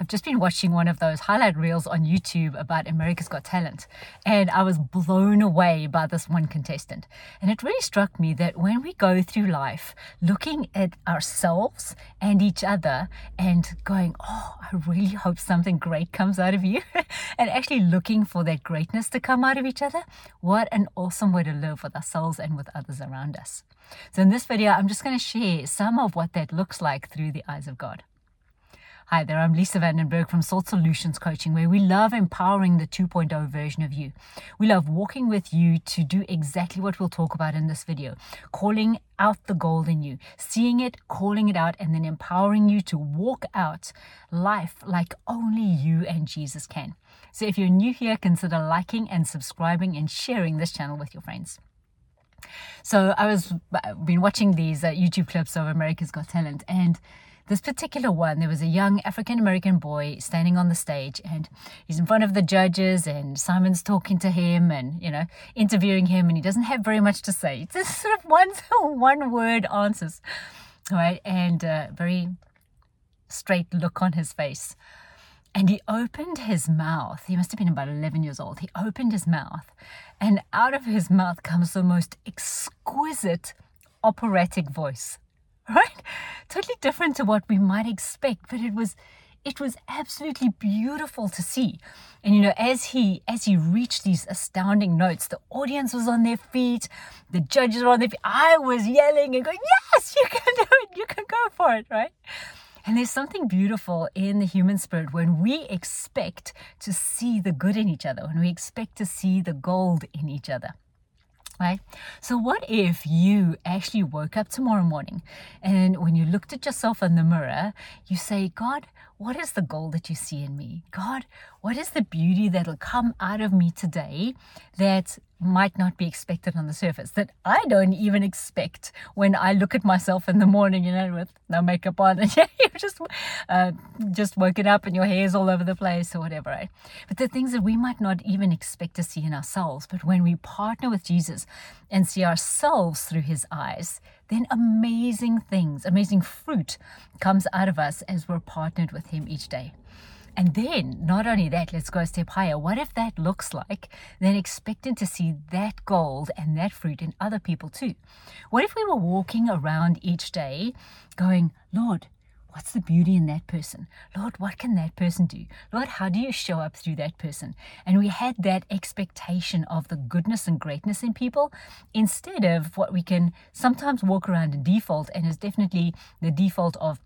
I've just been watching one of those highlight reels on YouTube about America's Got Talent, and I was blown away by this one contestant. And it really struck me that when we go through life looking at ourselves and each other and going, Oh, I really hope something great comes out of you, and actually looking for that greatness to come out of each other, what an awesome way to live with ourselves and with others around us. So, in this video, I'm just going to share some of what that looks like through the eyes of God. Hi there, I'm Lisa Vandenberg from Salt Solutions Coaching, where we love empowering the 2.0 version of you. We love walking with you to do exactly what we'll talk about in this video calling out the gold in you, seeing it, calling it out, and then empowering you to walk out life like only you and Jesus can. So if you're new here, consider liking and subscribing and sharing this channel with your friends. So I was uh, been watching these uh, YouTube clips of America's Got Talent and this particular one, there was a young African American boy standing on the stage and he's in front of the judges and Simon's talking to him and, you know, interviewing him and he doesn't have very much to say. It's just sort of one, one word answers, right? And a very straight look on his face. And he opened his mouth. He must have been about 11 years old. He opened his mouth, and out of his mouth comes the most exquisite operatic voice. right? Totally different to what we might expect, but it was it was absolutely beautiful to see. And you know, as he as he reached these astounding notes, the audience was on their feet, the judges were on their feet. I was yelling and going, "Yes, you can do it. You can go for it!" Right? And there's something beautiful in the human spirit when we expect to see the good in each other, when we expect to see the gold in each other right? So, what if you actually woke up tomorrow morning and when you looked at yourself in the mirror, you say, God, what is the goal that you see in me? God, what is the beauty that'll come out of me today that might not be expected on the surface, that I don't even expect when I look at myself in the morning, you know, with no makeup on, and you're just uh, just woken up and your hair's all over the place or whatever, right? But the things that we might not even expect to see in ourselves, but when we partner with Jesus and see ourselves through His eyes, then amazing things, amazing fruit comes out of us as we're partnered with Him each day. And then, not only that, let's go a step higher. What if that looks like then expecting to see that gold and that fruit in other people too? What if we were walking around each day going, Lord, What's the beauty in that person? Lord, what can that person do? Lord, how do you show up through that person? And we had that expectation of the goodness and greatness in people instead of what we can sometimes walk around in default and is definitely the default of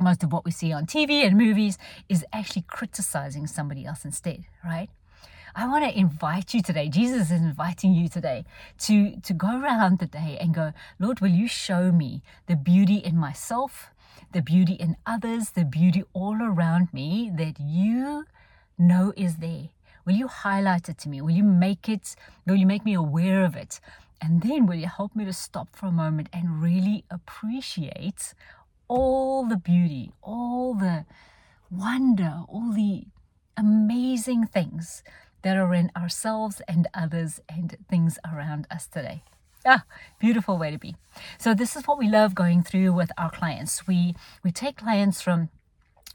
most of what we see on TV and movies is actually criticizing somebody else instead, right? I want to invite you today. Jesus is inviting you today to, to go around the day and go, Lord, will you show me the beauty in myself, the beauty in others, the beauty all around me that you know is there? Will you highlight it to me? Will you make it, will you make me aware of it? And then will you help me to stop for a moment and really appreciate all the beauty, all the wonder, all the amazing things that are in ourselves and others and things around us today. Ah, beautiful way to be. So this is what we love going through with our clients. We we take clients from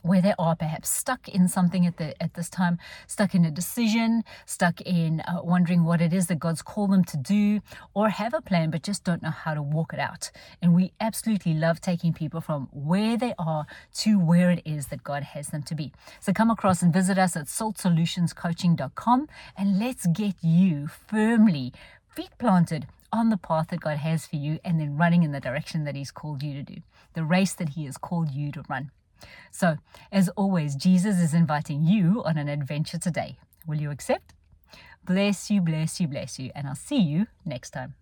where they are perhaps stuck in something at the at this time, stuck in a decision, stuck in uh, wondering what it is that God's called them to do, or have a plan but just don't know how to walk it out. And we absolutely love taking people from where they are to where it is that God has them to be. So come across and visit us at saltsolutionscoaching.com and let's get you firmly feet planted on the path that God has for you and then running in the direction that He's called you to do, the race that He has called you to run. So, as always, Jesus is inviting you on an adventure today. Will you accept? Bless you, bless you, bless you, and I'll see you next time.